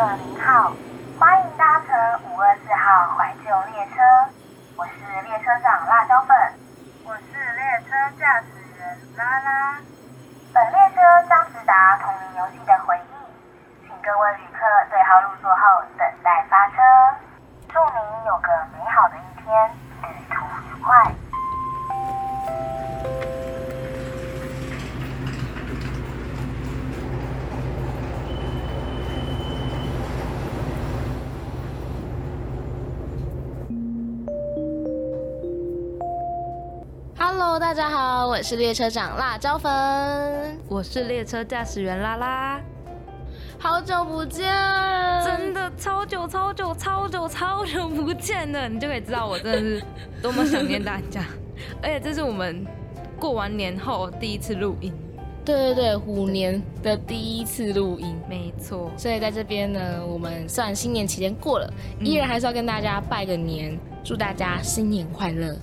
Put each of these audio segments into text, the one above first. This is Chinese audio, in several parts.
turning. 我是列车长辣椒粉，我是列车驾驶员拉拉，好久不见，真的超久超久超久超久不见了，你就可以知道我真的是多么想念大家。而且这是我们过完年后第一次录音，对对对，虎年的第一次录音，没错，所以在这边呢，我们虽然新年期间过了，依然还是要跟大家拜个年，祝大家新年快乐，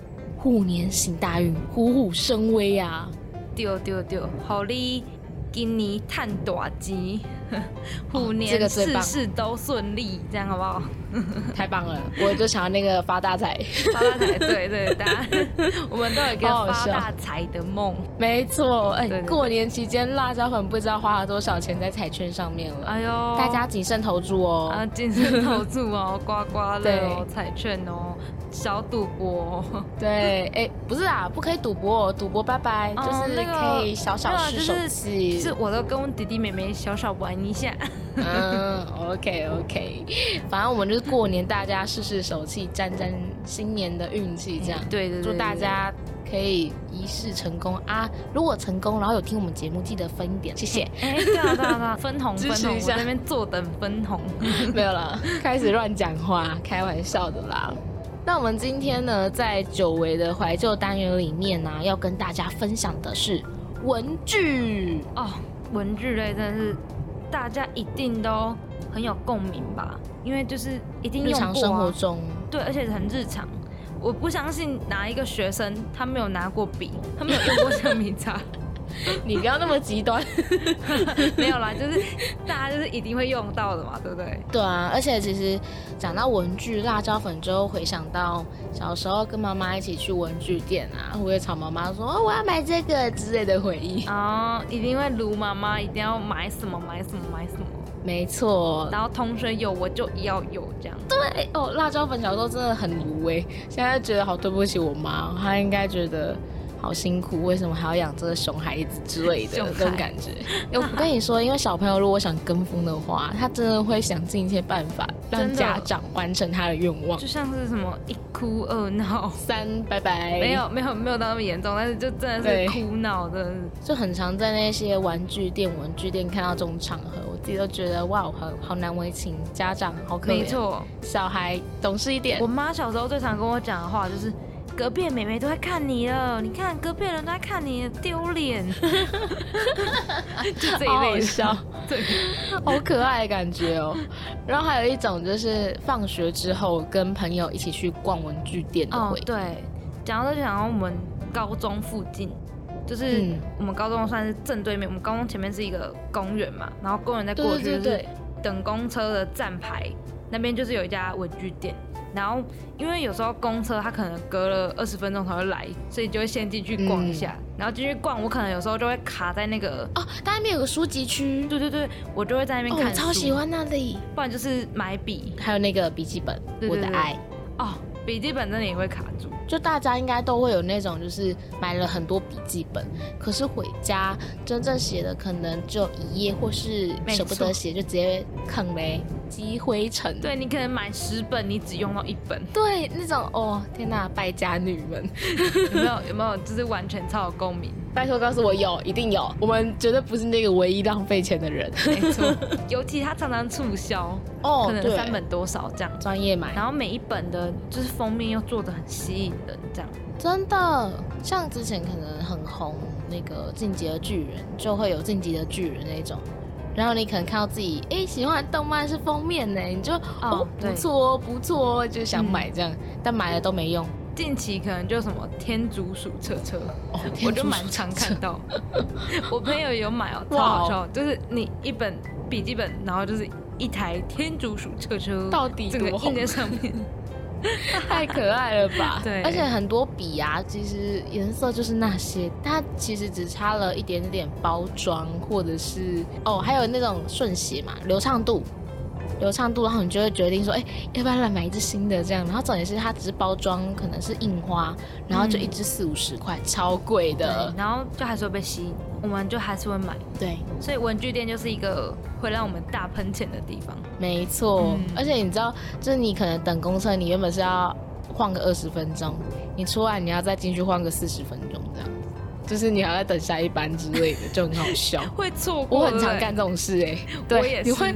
虎年行大运，虎虎生威啊！对对对，好你今年赚大钱，虎年事事都顺利，这样好不好？太棒了，我就想要那个发大财，发大财，对对，大家我们都有一个发大财的梦。没错，哎、过年期间辣椒粉不知道花了多少钱在彩券上面了，哎呦，大家谨慎投注哦。啊，谨慎投注哦，刮刮乐哦，彩券哦，小赌博、哦。对，哎、不是啊，不可以赌博，赌博拜拜，哦就是那个可以小小试手就是气。是我都跟我弟弟妹妹小小玩一下。嗯，OK OK，反正我们就是过年，大家试试手气，沾沾新年的运气，这样。对对对，祝大家可以一试成功啊！如果成功，然后有听我们节目，记得分一点，谢谢。哎，对啊对啊对啊，分红 分红，我在那边坐等分红。没有了，开始乱讲话，开玩笑的啦。那我们今天呢，在久违的怀旧单元里面呢、要跟大家分享的是文具。哦，文具类真的是大家一定都很有共鸣吧？因为就是一定用过、啊、日常生活中，对，而且很日常。我不相信哪一个学生他没有拿过笔，他没有用过橡皮擦。你不要那么极端。没有啦，就是大家就是一定会用到的嘛，对不对？对啊，而且其实讲到文具，辣椒粉之后回想到小时候跟妈妈一起去文具店啊，我会吵妈妈说、哦、我要买这个之类的回忆。哦，一定会撸妈妈，一定要买什么买什么买什么，没错，然后同学有我就要有这样。对哦，辣椒粉小时候真的很无味，现在觉得好对不起我妈，她应该觉得。好辛苦，为什么还要养这个熊孩子之类的这种感觉？哎 我跟你说，因为小朋友如果想跟风的话，他真的会想尽一切办法让家长完成他的愿望就。像是什么一哭二闹，三，拜拜。没有没有没有到那么严重，但是就真的是哭闹，真的。就很常在那些玩具店、文具店看到这种场合，我自己都觉得哇，好好难为情，家长好可怜。没，错，小孩懂事一点我。妈小时候最常跟我讲的话就是。隔壁的妹妹都在看你了，你看隔壁的人都在看你，丢脸。就这一好类笑，对，好可爱的感觉哦。然后还有一种就是放学之后跟朋友一起去逛文具店的回忆。，哦对，讲到这就讲到我们高中附近，就是嗯我们高中算是正对面，我们高中前面是一个公园嘛，然后公园再过去就是对对对，等公车的站牌那边就是有一家文具店，然后因为有时候公车它可能隔了二十分钟才会来，所以就会先进去逛一下，然后进去逛，我可能有时候就会卡在那个。哦，它那边有个书籍区，对对对，我就会在那边哦，看书，我超喜，欢那里。不然就是买笔还有那个笔记本，对对对我的爱。哦，笔记本真的也会卡住。就大家应该都会有那种，就是买了很多笔记本，可是回家真正写的可能只有一页，或是没舍不得写，就直接啃呗，积灰尘。对你可能买十本，你只用到一本，对，那种哦，天哪，败家女们，有没有？有没有？就是完全超有共鸣。拜托告诉我有，一定有，我们绝对不是那个唯一浪费钱的人。没错，尤其他常常促销，哦可能三本多少这样，专业买，然后每一本的就是封面又做的很吸引人，这样。真的，像之前可能很红那个《进击的巨人》，就会有《进击的巨人》那种。然后你可能看到自己哎喜欢的动漫是封面呢，你就哦对不错哦不错哦，就想买这样，但买了都没用。近期可能就什么天竺鼠车车，哦我就蛮常看到。我朋友有买哦，超好笑，就是你一本笔记本，然后就是一台天竺鼠车车，到底整个印在上面。太可爱了吧？对而且很多笔啊，其实颜色就是那些，它其实只差了一点点包装，或者是哦，还有那种顺写嘛，流畅度。流畅度，然后你就会决定说，哎、要不要来买一支新的这样？然后重点是它只是包装可能是印花，然后就一支四五十块，超贵的，。然后就还是会被吸引，我们就还是会买。对，所以文具店就是一个会让我们大喷钱的地方。没错。嗯而且你知道，就是你可能等公车，你原本是要晃个二十分钟，你出来你要再进去晃个四十分钟这样，就是你还要等下一班之类的，就很好笑。会错过，我很常干这种事哎、不对，我，也是，你会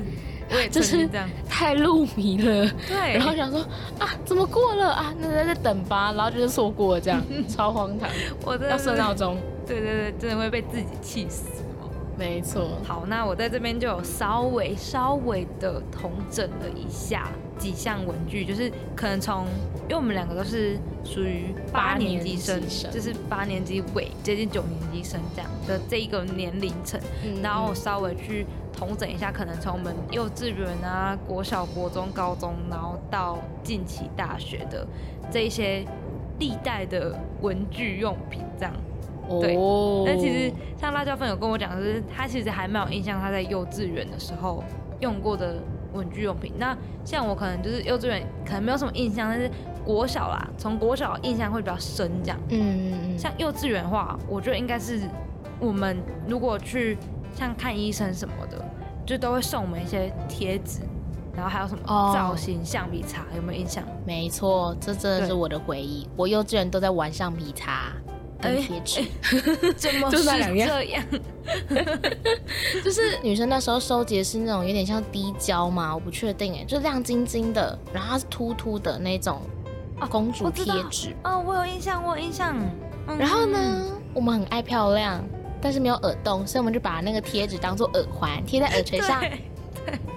我也就是太入迷了，对，然后想说啊，怎么过了啊？那在这等吧，然后就是错过了，这样 超荒唐，我真的要设闹，钟。对对对，真的会被自己气死。没错，好，那我在这边就有稍微稍微的统整了一下几项文具，就是可能从，因为我们两个都是属于八年级生就是八年级尾接近九年级生这样的这一个年龄层，嗯然后我稍微去统整一下，可能从我们幼稚园啊、国小、国中、高中，然后到近期大学的这一些历代的文具用品这样。对哦，但其实像辣椒粉有跟我讲，就是他其实还蛮有印象，他在幼稚园的时候用过的文具用品。那像我可能就是幼稚园可能没有什么印象，但是国小啦，从国小印象会比较深这样。嗯嗯嗯，像幼稚园的话，我觉得应该是我们如果去像看医生什么的，就都会送我们一些贴纸，然后还有什么哦造型橡皮擦，有没有印象？没错，这真的是我的回忆。我幼稚园都在玩橡皮擦贴纸，怎么 就是这样？就是女生那时候收集的是那种有点像滴胶嘛，我不确定哎，就亮晶晶的，然后它是凸凸的那种公主贴纸。哦，我有印象，我有印象。嗯然后？呢，我们很爱漂亮，但是没有耳洞，所以我们就把那个贴纸当做耳环贴在耳垂上。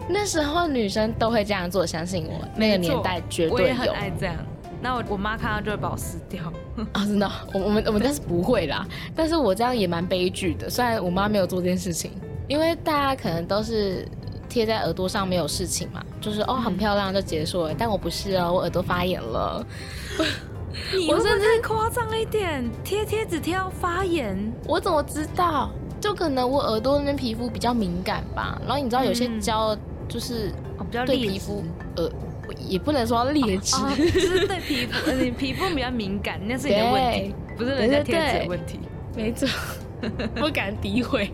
那时候女生都会这样做，相信我，那个年代绝我也很对有。爱这样。那我我妈看到就会把我撕掉。啊，真的，我我们我们家是不会啦，但是我这样也蛮悲剧的。虽然我妈没有做这件事情，因为大家可能都是贴在耳朵上没有事情嘛，就是哦很漂亮就结束了，但我不是哦，我耳朵发炎了。你我甚会不会太夸张了一点，贴贴纸贴到发炎。我怎么知道？就可能我耳朵那边皮肤比较敏感吧。然后你知道有些嗯胶就是哦，比较对皮肤，呃，也不能说劣质，哦，就是对皮肤，呃你皮肤比较敏感，那是你的问题，不是人家贴纸的问题。没错，不敢诋毁，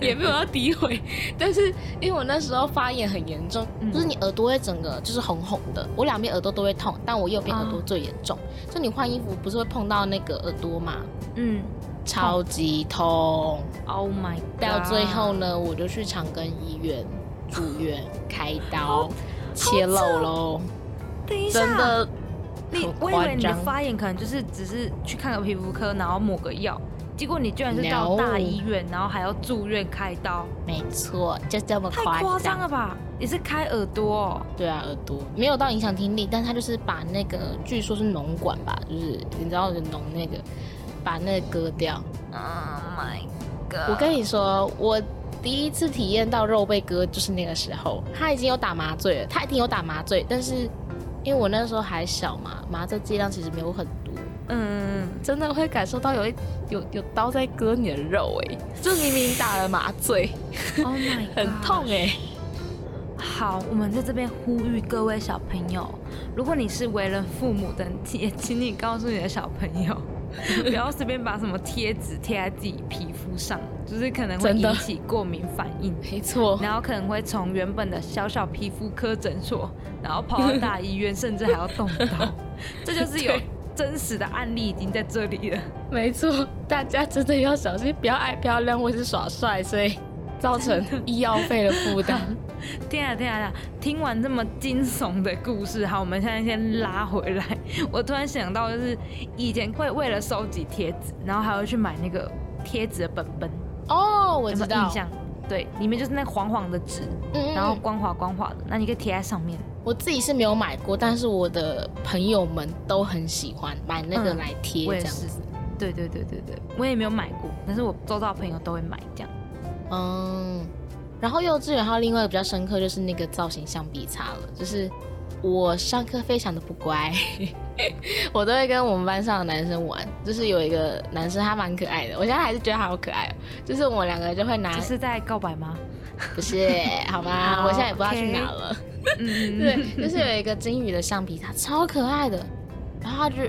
也没有要诋毁，但是因为我那时候发炎很严重，嗯。就是你耳朵会整个就是红红的，我两边耳朵都会痛，但我右边耳朵最严重。就你换衣服不是会碰到那个耳朵吗？嗯。超级痛，，Oh my god！到最后呢，我就去长庚医院住院开刀切肉喽，等一下，真的你很我以为你的。发炎可能就是只是去看个皮肤科，然后抹个药，结果你居然是到大医院，然后还要住院开刀，没错，就这么太夸夸张了吧？你是开耳朵、哦？对啊，耳朵没有到影响听力，但他就是把那个据说是脓管吧，就是你知道的脓那个，把那个割掉。Oh my god！我跟你说，我第一次体验到肉被割就是那个时候，他已经有打麻醉了，他一定有打麻醉，但是因为我那时候还小嘛，麻醉剂量其实没有很多，嗯，真的会感受到有一有有刀在割你的肉哎、就明明打了麻醉，Oh my，很痛哎、好，我们在这边呼吁各位小朋友，如果你是为人父母的，也请你告诉你的小朋友，不要随便把什么贴纸贴在自己皮肤上，就是可能会引起过敏反应。没错，然后可能会从原本的小小皮肤科诊所，然后跑到大医院，甚至还要动刀，这就是有对真实的案例已经在这里了。没错，大家真的要小心，不要爱漂亮或是耍帅，所以造成医药费的负担。天啊天啊！天啊听完这么惊悚的故事，好，我们现在先拉回来。我突然想到，就是以前会为了收集贴纸，然后还会去买那个贴纸的本本，哦，我知道，有印象？对，里面就是那黄黄的纸，嗯，然后光滑光滑的，那你可以贴在上面。我自己是没有买过，但是我的朋友们都很喜欢买那个嗯来贴，我也是这样子。对对对对对，我也没有买过，但是我周遭朋友都会买这样。嗯，然后幼稚园还有另外一个比较深刻，就是那个造型橡皮擦了，就是我上课非常的不乖，我都会跟我们班上的男生玩，就是有一个男生他蛮可爱的，我现在还是觉得他好可爱哦，就是我们两个就会拿这，是在告白吗？不是好吗？好我现在也不知道去哪了。嗯，对，就是有一个金鱼的橡皮擦，超可爱的，然后它就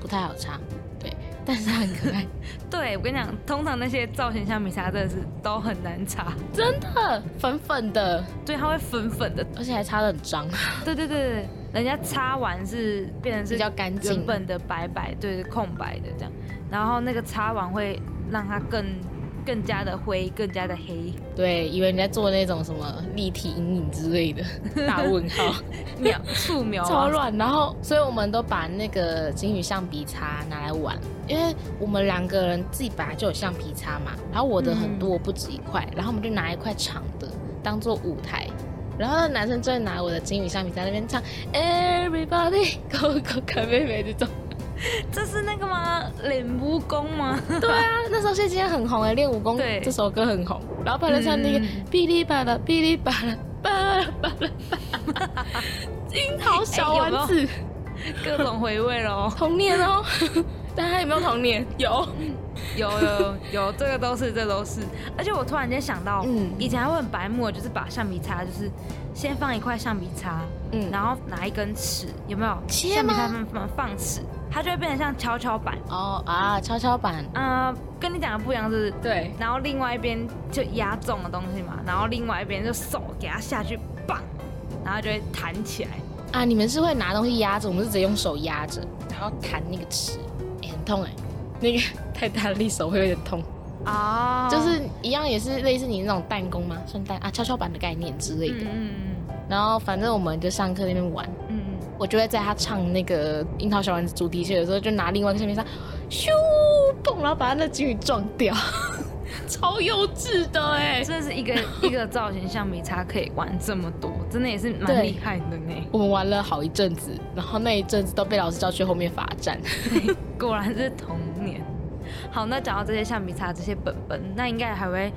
不太好擦，对，但是它很可爱，对我跟你讲，通常那些造型橡皮擦真的是都很难擦，真的粉粉的，对，它会粉粉的。而且还擦的很脏，对对对对，人家擦完是变成是比较干净原本的白白，对，空白的这样，然后那个擦完会让它更更加的灰，更加的黑，对，以为你在做那种什么立体阴影之类的，大问号，描素描啊超乱。然后，所以我们都把那个金鱼橡皮擦拿来玩，因为我们两个人自己本来就有橡皮擦嘛，然后我的很多，不止一块，然后我们就拿一块长的当做舞台。然后那男生就会拿我的金鱼橡皮擦在那边唱 Everybody Go Go 看妹妹这种。这是那个吗？练武功吗？对啊，那时候谢金燕很红哎，练武功对这首歌很红，然后拍了唱那个嗯噼里啪啦哔哩吧啦巴拉巴拉巴拉，樱桃小丸子，各种回味喽。童年哦，大家有没有童年？有，有有有，这个都是，这都是。而且我突然间想到，嗯以前还会很白目，就是把橡皮擦，就是先放一块橡皮擦，嗯，然后拿一根尺，有没有？切橡皮擦放放尺，它就会变成像跷跷板。哦啊，跷跷板，啊、跟你讲的不一样，是是？对，然后另外一边就压重的东西嘛，然后另外一边就手给它下去，棒，然后就会弹起来。啊，你们是会拿东西压着，我们是直接用手压着，然后弹那个尺，哎，很痛哎，那个 太大力手会有点痛，哦就是一样也是类似你那种弹弓吗？算弹啊，跷跷板的概念之类的。嗯嗯然后反正我们就上课那边玩，我就会在他唱那个《樱桃小丸子》主题曲的时候，就拿另外一个橡皮擦，咻砰，然后把他那金鱼撞掉，超幼稚的哎嗯，！真的是一个一个造型橡皮擦可以玩这么多，真的也是蛮对厉害的呢。我们玩了好一阵子，然后那一阵子都被老师叫去后面罚站。果然是童年。好，那讲到这些橡皮擦、这些本本，那应该还会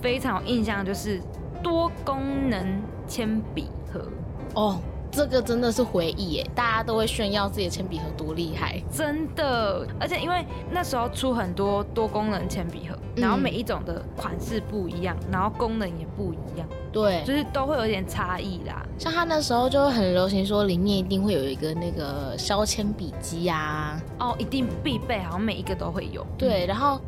非常有印象，就是多功能铅笔盒。哦，这个真的是回忆耶，大家都会炫耀自己的铅笔盒多厉害。真的，而且因为那时候出很多多功能铅笔盒，然后嗯每一种的款式不一样，然后功能也不一样，对，就是都会有点差异啦。像他那时候就会很流行说，里面一定会有一个那个削铅笔机啊，哦，一定必备，好像每一个都会有。对，然后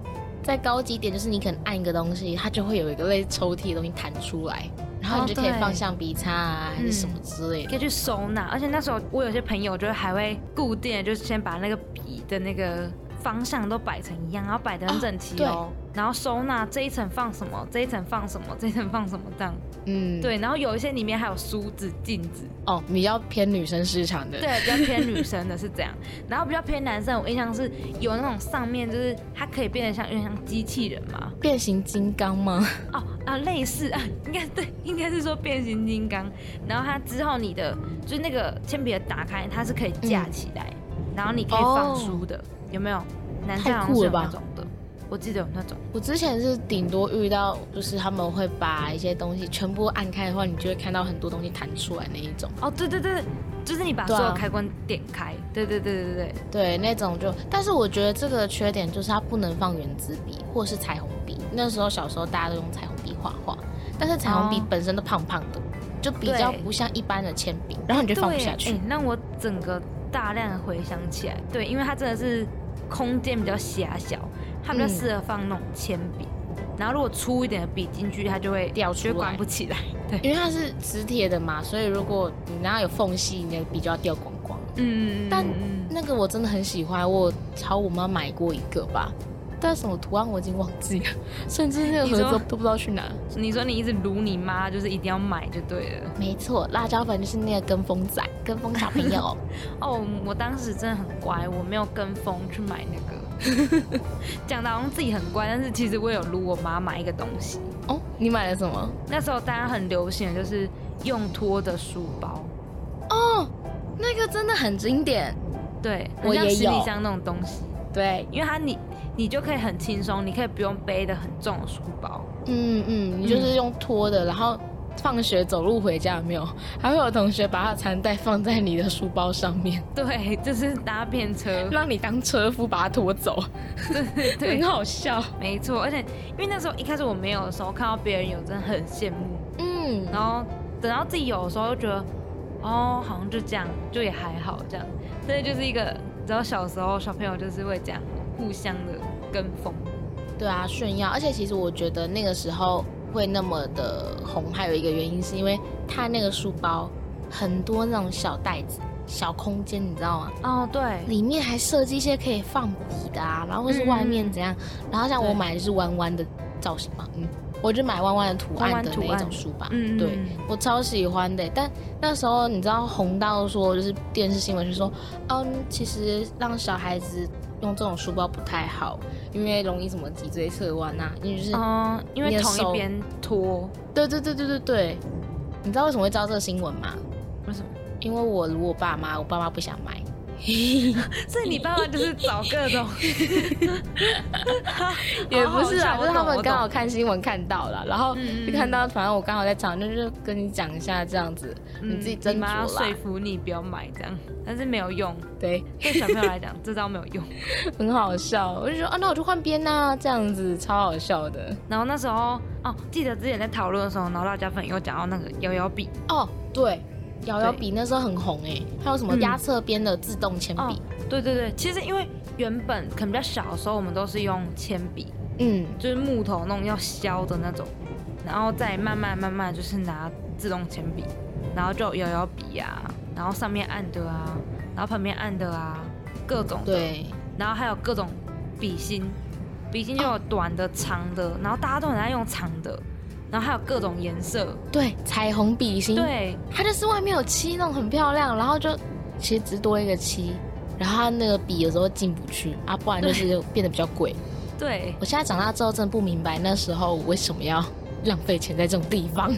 再高级一点，就是你可能按一个东西，它就会有一个类似抽屉的东西弹出来，然后你就可以放橡皮擦啊，还是什么之类的。可以去收纳，而且那时候我有些朋友就还会固定，就是先把那个笔的那个方向都摆成一样，然后摆得很整齐哦。然后收纳这一层放什么，这一层放什么，这一层放什么这样。嗯，对，然后有一些里面还有梳子、镜子，哦，比较偏女生市场的。对，比较偏女生的是这样。然后比较偏男生，我印象是有那种上面就是它可以变得像有点像机器人嘛。变形金刚吗？哦啊，类似啊，应该对，应该是说变形金刚。然后它之后你的就是那个铅笔盒打开，它是可以架起来，然后你可以放书的，有没有？男生太好像是有那种的，我记得有那种。我之前是顶多遇到，就是他们会把一些东西全部按开的话，你就会看到很多东西弹出来那一种。哦，对对对，就是你把所有开关点开，对对对对对，对，那种就，但是我觉得这个缺点就是它不能放圆珠笔或是彩虹笔。那时候小时候大家都用彩虹笔画画，但是彩虹笔哦本身都胖胖的，就比较不像一般的铅笔，然后你就放不下去对。哎让我整个大量的回想起来，对，因为它真的是空间比较狭小，它比较嗯适合放那种铅笔。然后如果粗一点的笔进去，它就会掉出来关不起来。对，因为它是磁铁的嘛，所以如果你那有缝隙，你的笔就要掉光光。嗯，但嗯那个我真的很喜欢，我朝我妈买过一个吧，但是什么图案我已经忘记了，甚至那个盒子都不知道去哪。你说你一直撸你妈，就是一定要买就对了。没错，辣椒粉就是那个跟风仔、跟风小朋友。哦，我当时真的很乖，我没有跟风去买那个。讲的好像自己很乖，但是其实我有撸我妈买一个东西。哦，你买了什么？那时候大家很流行的就是用拖的书包，哦，那个真的很经典。对，我像行李箱那种东西。对，因为它你你就可以很轻松，你可以不用背的很重的书包。嗯嗯，你就是用拖的，然后放学走路回家有没有？还会有同学把他的餐袋放在你的书包上面，对，就是搭便车，让你当车夫把他拖走，对对 很，好笑。没错。而且因为那时候一开始我没有的时候，看到别人有，真的很羡慕。嗯，然后等到自己有的时候，就觉得哦，好像就这样，就也还好这样。所以就是一个，你知道小时候小朋友就是会这样互相的跟风。对啊，炫耀。而且其实我觉得那个时候会那么的红，还有一个原因是因为它那个书包很多那种小袋子、小空间，你知道吗？哦，对，里面还设计一些可以放笔的啊，然后或是外面怎样，然后像我买的是弯弯的造型嘛，嗯，我就买弯弯的图案的那一种书吧，嗯，对我超喜欢的。但那时候你知道红到说，就是电视新闻就说，嗯，其实让小孩子用这种书包不太好，因为容易什么脊椎侧弯啊，因为就是，嗯，因为同一边拖，对对对对对对，你知道为什么会知道这个新闻吗？为什么？因为我如我爸妈，我爸妈不想买。所以你爸爸就是找各种，也不是啊，好好笑就是他们刚好看新闻看到了，然后嗯嗯就看到，反正我刚好在场，就是跟你讲一下这样子，你自己斟酌啦。说服你不要买这样，但是没有用，对，对小朋友来讲这招没有用。很好笑。我就说啊，那我就换边呐，这样子超好笑的。然后那时候哦，记得之前在讨论的时候，然后大家粉又讲到那个摇摇笔，哦，对，摇摇笔那时候很红哎，还有什么嗯。压侧边的自动铅哦笔，对对对，其实因为原本可能比较小的时候，我们都是用铅笔，嗯，就是木头那种要削的那种，然后再慢慢慢慢就是拿自动铅笔，然后就摇摇笔啊，然后上面按的啊，然后旁边按的啊，各种的，对，然后还有各种笔芯，笔芯就有短的、长的，然后大家都很爱用长的，然后还有各种颜色，对，彩虹笔芯，，对，它就是外面有漆那种很漂亮，然后就其实只多一个漆，然后它那个笔有时候进不去啊，不然就是变得比较贵。对，我现在长大之后真的不明白那时候为什么要浪费钱在这种地方。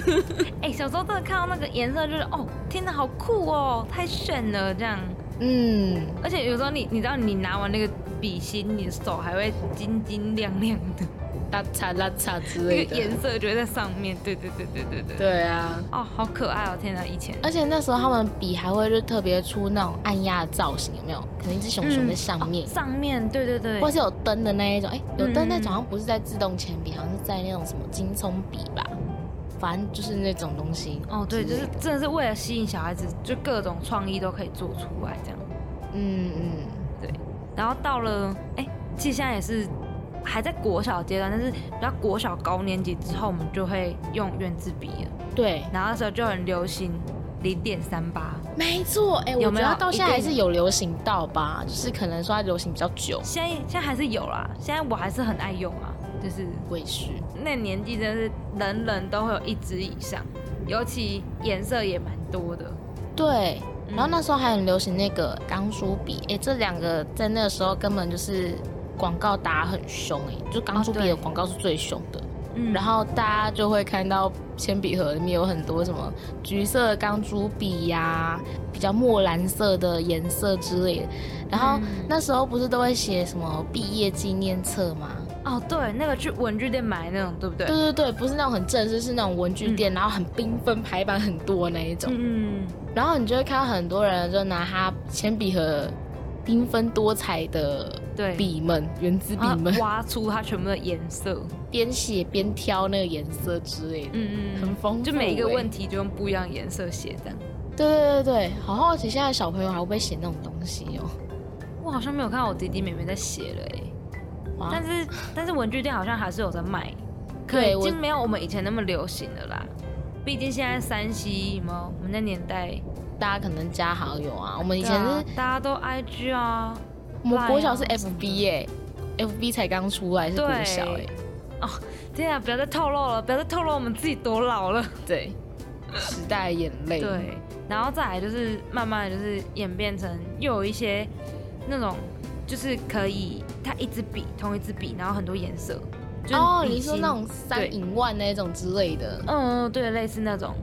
哎、小时候真的看到那个颜色，就是哦，天哪，好酷哦，太炫了这样。嗯，而且有时候你你知道，你拿完那个笔芯，你的手还会晶晶亮亮的，拉擦拉擦之类的。个颜色就会在上面。对对对对对对。对啊，哦，好可爱哦！天哪，以前而且那时候他们笔还会就特别出那种按压的造型，有没有？可能一只熊熊在上面，哦上面对对对，或是有灯的那一种。哎、有灯那种嗯好像不是在自动铅笔，好像是在那种什么金葱笔吧。反正就是那种东西。哦对，就是真的是为了吸引小孩子，就各种创意都可以做出来这样。嗯嗯，对然后到了哎，其实现在也是还在国小阶段，但是比较国小高年级之后，我们就会用圆珠笔了。对，然后那时候就很流行零点三八，没错。哎、我有没有觉得到现在还是有流行到吧，就是可能说它流行比较久。现在现在还是有啦，现在我还是很爱用啊，就是我也是。那年纪真的是人人都会有一支以上，尤其颜色也蛮多的。对，嗯然后那时候还很流行那个钢珠笔，哎、这两个在那个时候根本就是广告打很凶，哎，就钢珠笔的广告是最凶的。嗯然后大家就会看到铅笔盒里面有很多什么橘色的钢珠笔呀、比较墨蓝色的颜色之类的。然后嗯那时候不是都会写什么毕业纪念册吗？哦，对，那个去文具店买那种，对不对？对对对，不是那种很正式，是那种文具店，然后很缤纷，排版很多那一种。嗯，然后你就会看到很多人就拿他铅笔盒缤纷多彩的对，笔们、圆珠笔们，挖出它全部的颜色。边写边挑那个颜色之类的，嗯嗯很丰富、就每一个问题。就用不一样的颜色写这样。对对对对，好好奇现在小朋友还会不会写那种东西哦？我好像没有看到我弟弟妹妹在写了哎，哇但是但是文具店好像还是有在卖，可已经没有我们以前那么流行了啦。毕竟现在山西有没有？我们那年代大家可能加好友啊，我们以前是，啊大家都 IG 啊，我们国小是 Line 啊 FB 耶、FB 才刚出来是国小哎、哦天啊！不要再透露了，不要再透露我们自己多老了。对，时代眼泪，对，然后再来就是慢慢的就是演变成又有一些那种就是可以它一支笔同一支笔，然后很多颜色。就是哦，你说那种三影万那种之类的，嗯，对，类似那种。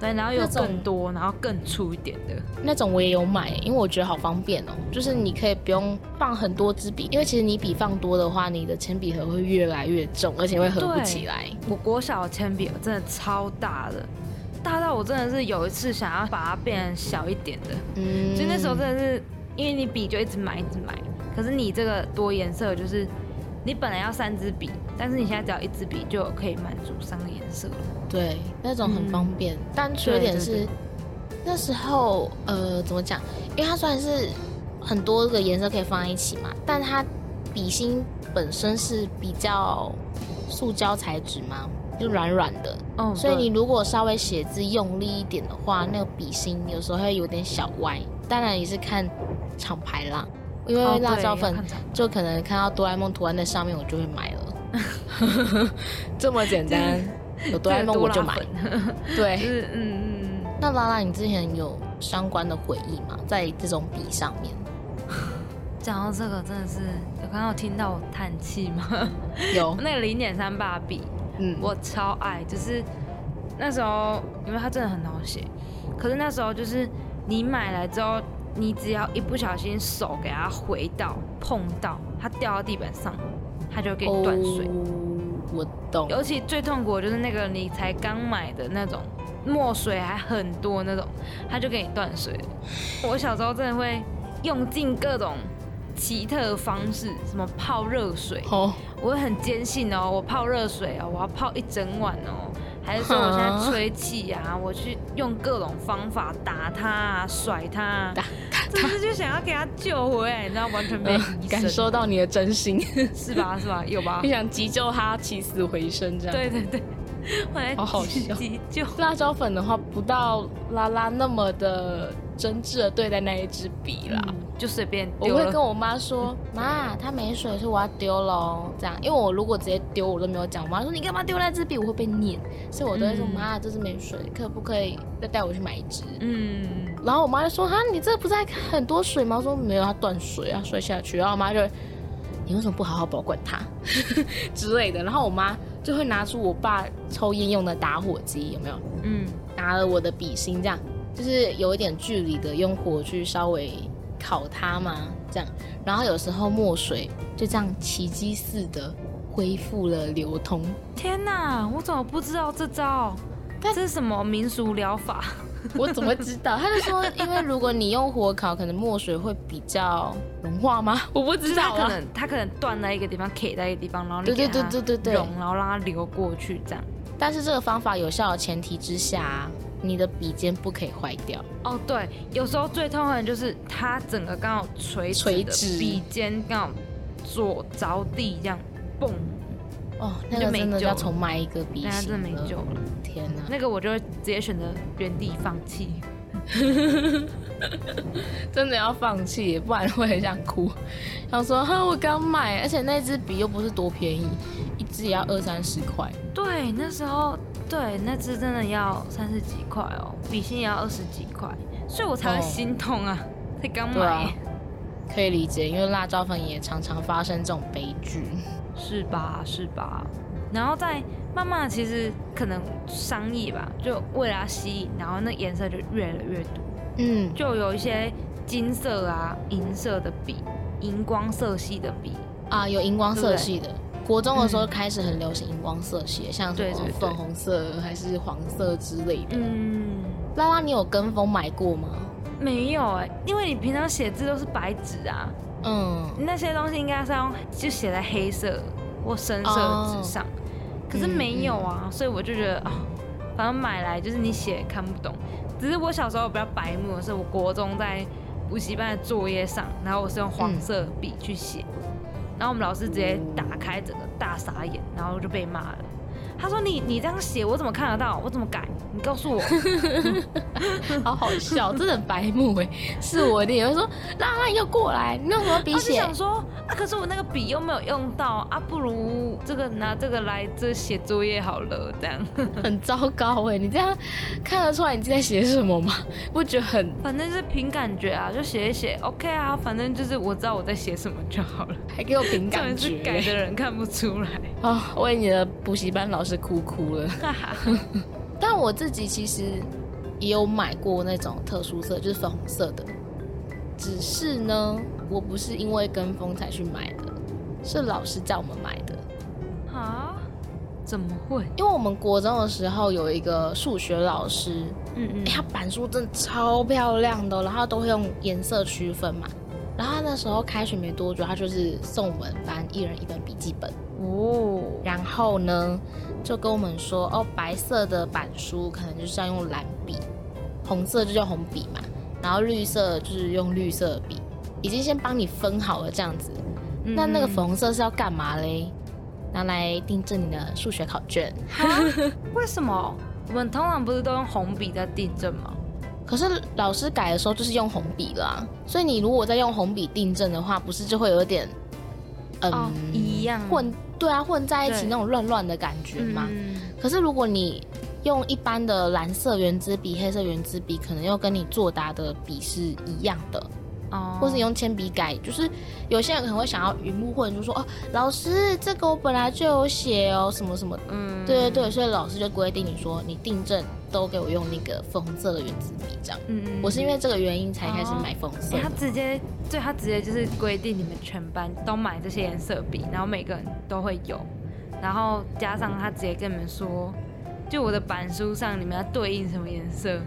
对，然后有更多，然后更粗一点的。那种我也有买，因为我觉得好方便哦，就是你可以不用放很多支笔，因为其实你笔放多的话，你的铅笔盒会越来越重，而且会合不起来。我国小的铅笔盒真的超大的，大到我真的是有一次想要把它变成小一点的，嗯，所以那时候真的是，因为你笔就一直买一直买，可是你这个多颜色就是，你本来要三支笔，但是你现在只要一支笔就可以满足三个颜色了。对那种很方便，但缺点是那时候呃怎么讲？因为它虽然是很多个颜色可以放在一起嘛，但它笔芯本身是比较塑胶材质嘛，就软软的，嗯所以你如果稍微写字用力一点的话，那个笔芯有时候会有点小歪。当然也是看厂牌啦，因为辣椒粉就可能看到哆啦 A 梦图案在上面，我就会买了。这么简单，有哆啦 A 梦我就买。对，嗯嗯嗯，那拉拉，你之前有相关的回忆吗？在这种笔上面？讲到这个真的是有刚刚有听到我叹气吗？有，那个零点三八笔，嗯，我超爱，就是那时候因为它真的很好写，可是那时候就是你买来之后，你只要一不小心手给它回到碰到，它掉到地板上，它就给你断水。哦我懂。尤其最痛苦的就是那个你才刚买的那种墨水还很多那种，它就给你断水了。我小时候真的会用尽各种奇特的方式，什么泡热水，哦，我会很坚信哦，我泡热水哦，我要泡一整晚哦，还是说我现在吹气啊，我去用各种方法打他啊，甩他啊，是就想要给他救回来，你知道，完全没呃感，受到你的真心，是吧？是吧？有吧就？想急救他起死回生这样。对对对，我来好好笑急救。辣椒粉的话，不到拉拉那么的真挚的对待那一支笔啦。嗯就随便我。会跟我妈说：“妈，它没水，所以我要丢喽。”这样，因为我如果直接丢，我都没有讲。我妈说：“你干嘛丢那支笔？”我会被念，所以我都会说：“嗯妈，这支没水，可不可以再带我去买一支？”嗯，然后我妈就说：“哈，你这不是还很多水吗？”我说：“没有，它断水啊，摔下去。”然后我妈就：“你为什么不好好保管它 之类的？”然后我妈就会拿出我爸抽烟用的打火机，有没有？嗯，拿了我的笔芯，这样就是有一点距离的，用火去稍微烤它嘛，这样。然后有时候墨水就这样奇迹似的恢复了流通。天哪，我怎么不知道这招？这是什么民俗疗法？我怎么知道？他就说，因为如果你用火烤，可能墨水会比较融化吗？我不知道啊。它可能它可能断在一个地方卡在一个地方，然后你对对对对对对融，然后让它流过去，这样。但是这个方法有效的前提之下，你的笔尖不可以坏掉。哦，对，有时候最痛恨的就是它整个刚好垂直的垂直笔尖刚好左着地，这样嘣，哦，那就个真的要重买一个笔芯了真的没救。了。天哪！那个我就会直接选择原地放弃。真的要放弃，不然会很想哭。想说哈，我刚买，而且那支笔又不是多便宜，一支也要二三十块。对，那时候对那支真的要三十几块哦，笔芯也要二十几块，所以我才会哦心痛啊，才刚买，可以理解，因为辣椒粉也常常发生这种悲剧。是吧？是吧？然后再慢慢地其实可能商业吧，就为了要吸引，然后那颜色就越来越多，嗯，就有一些金色啊、银色的笔、荧光色系的笔，啊，有荧光色系的。国中的时候嗯开始很流行荧光色系，像什么粉红色还是黄色之类的。嗯，拉拉，你有跟风买过吗？没有哎、因为你平常写字都是白纸啊，嗯，那些东西应该是要就写在黑色或深色的纸上，可是没有啊，所以我就觉得啊、反正买来就是你写看不懂。只是我小时候比较白目的是，我国中在补习班的作业上，然后我是用黄色笔去写，然后我们老师直接打开整个大傻眼，然后就被骂了。他说你你这样写我怎么看得到？我怎么改？你告诉我。好好笑，真的很白目哎！是我一定也会说，拉拉你就过来，你用什么笔我就写？想说啊，可是我那个笔又没有用到啊，不如这个拿这个来这写作业好了，这样。很糟糕哎！你这样看得出来你在写什么吗？不觉得很反正就是凭感觉啊，就写一写，OK 啊，反正就是我知道我在写什么就好了。还给我凭重感觉是觉改的人看不出来。啊、为你的补习班老师哭哭了。但我自己其实也有买过那种特殊色，就是粉红色的。只是呢，我不是因为跟风才去买的，是老师叫我们买的。啊？怎么会？因为我们国中的时候有一个数学老师，嗯嗯哎、他板书真的超漂亮的，然后都会用颜色区分嘛。然后那时候开学没多久，他就是送我们班一人一本笔记本。哦，然后呢，就跟我们说，哦，白色的板书可能就是要用蓝笔，红色就叫红笔嘛，然后绿色就是用绿色笔，已经先帮你分好了这样子。嗯那那个粉红色是要干嘛嘞？拿来订正你的数学考卷。为什么？我们通常不是都用红笔在订正吗？可是老师改的时候就是用红笔啦，所以你如果再用红笔订正的话，不是就会有点，嗯，哦，一样混，对啊，混在一起那种乱乱的感觉嘛。嗯。可是如果你用一般的蓝色圆珠笔、黑色圆珠笔，可能又跟你作答的笔是一样的，哦，或是你用铅笔改，就是有些人可能会想要鱼目混珠，说哦，老师这个我本来就有写哦，什么什么。嗯，对对对，所以老师就规定你说你订正都给我用那个粉红色的圆珠笔这样。嗯嗯，我是因为这个原因才开始哦买粉红色欸他。直接，对他直接就是规定你们全班都买这些颜色笔，然后每个人都会有，然后加上他直接跟你们说，就我的板书上你们要对应什么颜色，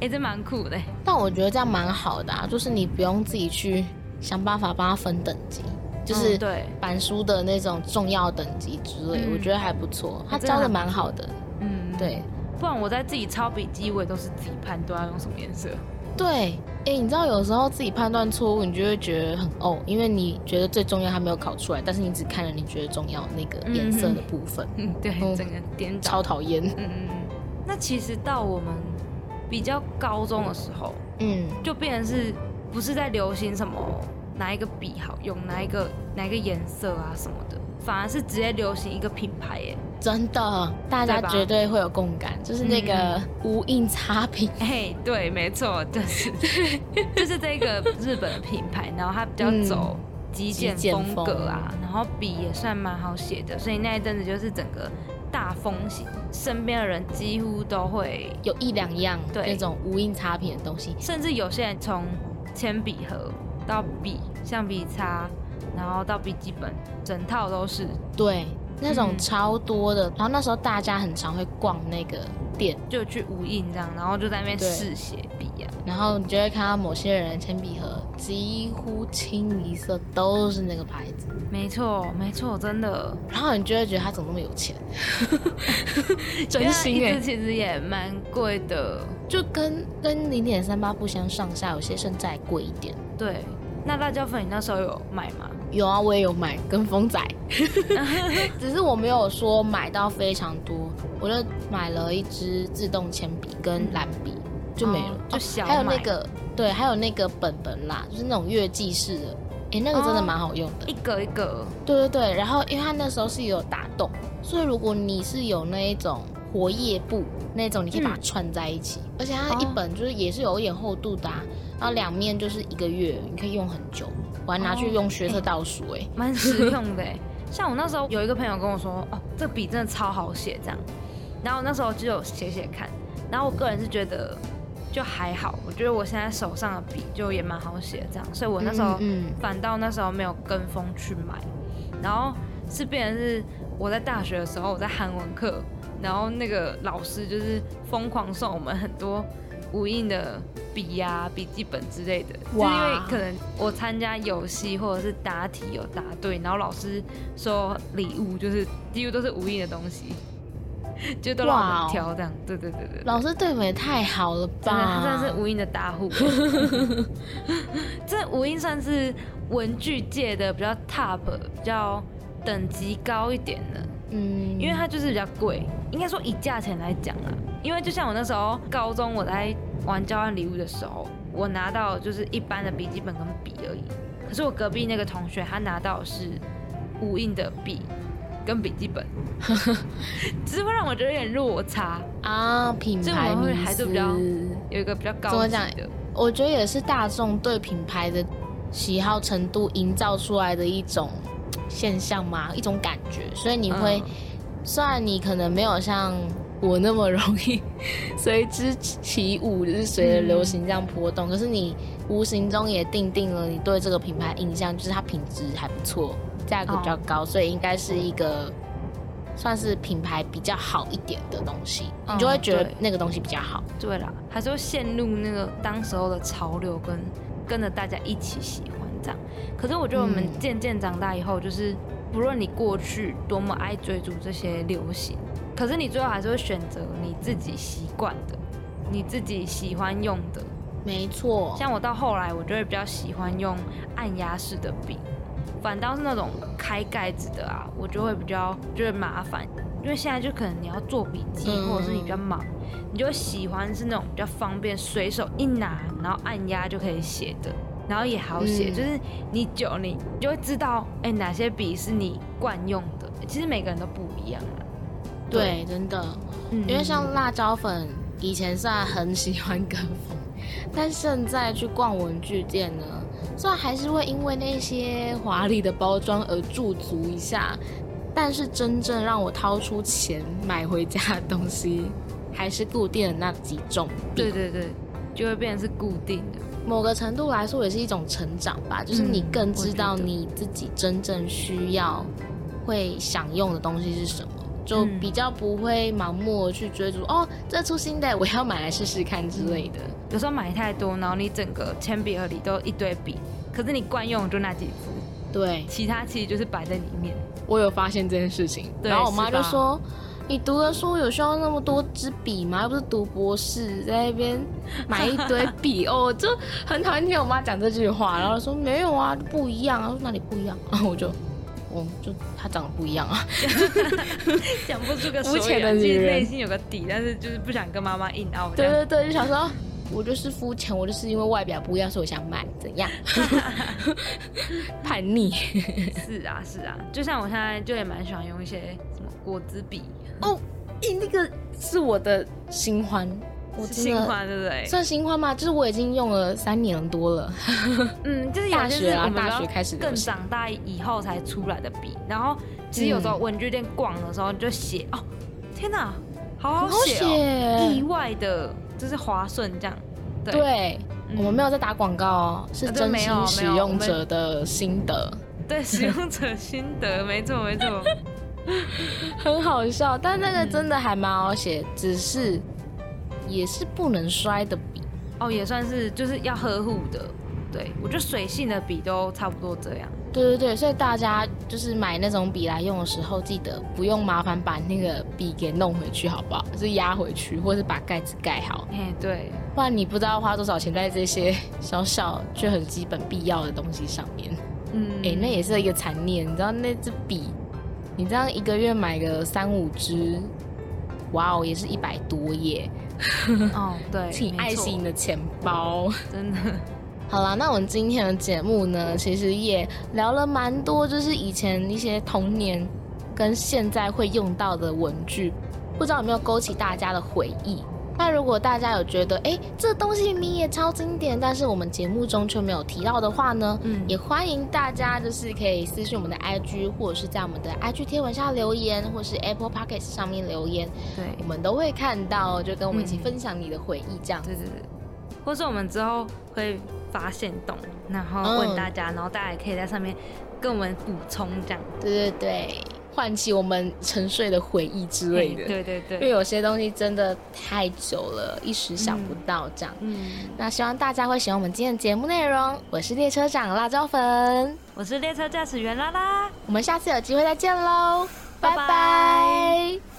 哎、这蛮酷的欸。但我觉得这样蛮好的啊，就是你不用自己去想办法帮他分等级，就是嗯对，板书的那种重要等级之类，嗯我觉得还不错。他教的蛮好的，嗯，对不然我在自己抄笔记，我也都是自己判断要用什么颜色。对。哎、你知道有时候自己判断错误，你就会觉得很哦，因为你觉得最重要还没有考出来，但是你只看了你觉得重要那个颜色的部分，嗯，对，嗯整个颠倒。超讨厌。嗯嗯嗯。那其实到我们比较高中的时候，嗯，就变成是不是在流行什么哪一个笔好用，哪一个哪一个颜色啊什么的，反而是直接流行一个品牌耶。真的，大家绝对会有共感，就是那个无印擦笔。嘿，对，没错，就是 就是这个日本的品牌，然后它比较嗯。走极简风格啊，然后笔也算蛮好写的，所以那一阵子就是整个大风行，身边的人几乎都会，有一两样对。那种无印差品的东西，甚至有些人从铅笔盒到笔、橡皮擦，然后到笔记本，整套都是，对，那种嗯超多的。然后那时候大家很常会逛那个店，就去无印这样，然后就在那边对试写笔啊。然后你就会看到某些人的铅笔盒几乎清一色都是那个牌子，没错，没错，真的。然后你就会觉得他怎么那么有钱，真心哎、其实也蛮贵的。就跟跟零点三八不相上下，有些甚至还贵一点。对，那辣椒粉你那时候有买吗？有啊，我也有买跟风仔，只是我没有说买到非常多，我就买了一支自动铅笔跟蓝笔就没了，哦就小还有那买。个对，还有那个本本啦，就是那种月记式的，哎、那个真的哦蛮好用的。一格一格，对对对，然后因为它那时候是有打洞，所以如果你是有那一种活页布那种，你可以把它串在一起，而且它一哦本就是也是有一点厚度的、啊，然后两面就是一个月，你可以用很久。我还拿去哦用学测倒数哎、蛮实用的欸。像我那时候有一个朋友跟我说，哦，这笔真的超好写这样，然后那时候就有写写看，然后我个人是觉得就还好，我觉得我现在手上的笔就也蛮好写这样，所以我那时候反倒那时候没有跟风去买，然后是变成是我在大学的时候我在韩文课，然后那个老师就是疯狂送我们很多无印的笔呀、笔记本之类的，就是因为可能我参加游戏或者是答题有答对，然后老师说礼物就是几乎都是无印的东西，就都让我们挑这样，对对对对。老师对我们也太好了真的，他吧！真的是无印的大户。这无印算是文具界的比较 top、比较等级高一点的，嗯，因为它就是比较贵。应该说以价钱来讲啊，因为就像我那时候高中我在玩交换礼物的时候，我拿到就是一般的笔记本跟笔而已。可是我隔壁那个同学他拿到是无印的笔跟笔记本，只是会让我觉得有点落差。啊，品牌还是比较有一个比较高级怎么讲的，我觉得也是大众对品牌的喜好程度营造出来的一种现象嘛，一种感觉。所以你会，嗯虽然你可能没有像我那么容易 随之起舞，就是随着流行这样波动。可是你无形中也定定了你对这个品牌印象，就是它品质还不错，价格比较高，所以应该是一个算是品牌比较好一点的东西，你就会觉得那个东西比较好。对啦，还是会陷入那个当时候的潮流，跟跟着大家一起喜欢这样。可是我觉得我们嗯渐渐长大以后，就是不论你过去多么爱追逐这些流行，可是你最后还是会选择你自己习惯的，你自己喜欢用的。没错，像我到后来，我就会比较喜欢用按压式的笔，反倒是那种开盖子的啊，我就会比较觉得麻烦，因为现在就可能你要做笔记，嗯或者是你比较忙，你就喜欢是那种比较方便，随手一拿，然后按压就可以写的，然后也好写，嗯就是你久你就会知道，哎、哪些笔是你惯用的。其实每个人都不一样啊，对，真的，嗯因为像辣椒粉以前虽然很喜欢跟风，但现在去逛文具店呢，虽然还是会因为那些华丽的包装而驻足一下，但是真正让我掏出钱买回家的东西，还是固定的那几种笔。对对对，就会变成是固定的。某个程度来说，也是一种成长吧，就是你嗯更知道你自己真正需要、会想用的东西是什么，就嗯比较不会盲目的去追逐、哦，这出新的我要买来试试看之类的。有时候买太多，然后你整个铅笔盒里都一堆笔，可是你惯用就那几支，对，其他其实就是摆在里面。我有发现这件事情，然后我妈就说：“你读的书有需要那么多支笔吗？又不是读博士，在那边买一堆 笔哦。”我就很讨厌听我妈讲这句话，然后说：“没有啊，不一样啊。”说：“哪里不一样？”然后我就，哦，就他长得不一样啊。讲不出个所以然，女人内心有个底，但是就是不想跟妈妈硬拗。对对对，就想说。我就是肤浅，我就是因为外表不一样，所以我想买，怎样？叛逆是啊是啊，就像我现在就也蛮喜欢用一些什么果子笔，哦！咦，那个是我的新欢，我新欢对不对？算新欢吗？就是我已经用了三年多了。嗯，就是有大学啊大学开始流更长大以后才出来的笔，然后其实有时候文具店逛的时候就写哦，天哪，好好写哦，意，外的就是滑顺这样。对，我们没有在打广告哦，是真心使用者的心得，对，使用者心得，没 错没错。很好笑。但那个嗯真的还蛮好写，只是也是不能摔的笔。哦，也算是就是要呵护的。对我觉得水性的笔都差不多这样。对对对，所以大家就是买那种笔来用的时候，记得不用麻烦把那个笔给弄回去，好不好？就是压回去，或是把盖子盖好，哎，对，不然你不知道花多少钱在这些小小却很基本必要的东西上面。嗯，哎、那也是一个残念，你知道那支笔，你这样一个月买个三五支，哇哦，也是一百多耶，哦，对，请爱惜你的钱包。真的，好啦，那我们今天的节目呢，其实也聊了蛮多，就是以前一些童年跟现在会用到的文具，不知道有没有勾起大家的回忆？那如果大家有觉得，哎，这东西明明也超经典，但是我们节目中却没有提到的话呢，嗯。也欢迎大家就是可以私信我们的 IG，或者是在我们的 IG 贴文下留言，或是 Apple Podcast 上面留言，对。我们都会看到，就跟我们一起嗯。分享你的回忆这样。对对对，或是我们之后会发现洞，然后问大家，然后大家也可以在上面跟我们补充这样对对对，唤起我们沉睡的回忆之类的。对对对因为，有些东西真的太久了，一时想不到这样。嗯，那希望大家会喜欢我们今天的节目内容。我是列车长辣椒粉，我是列车驾驶员拉拉。我们下次有机会再见喽，拜拜拜拜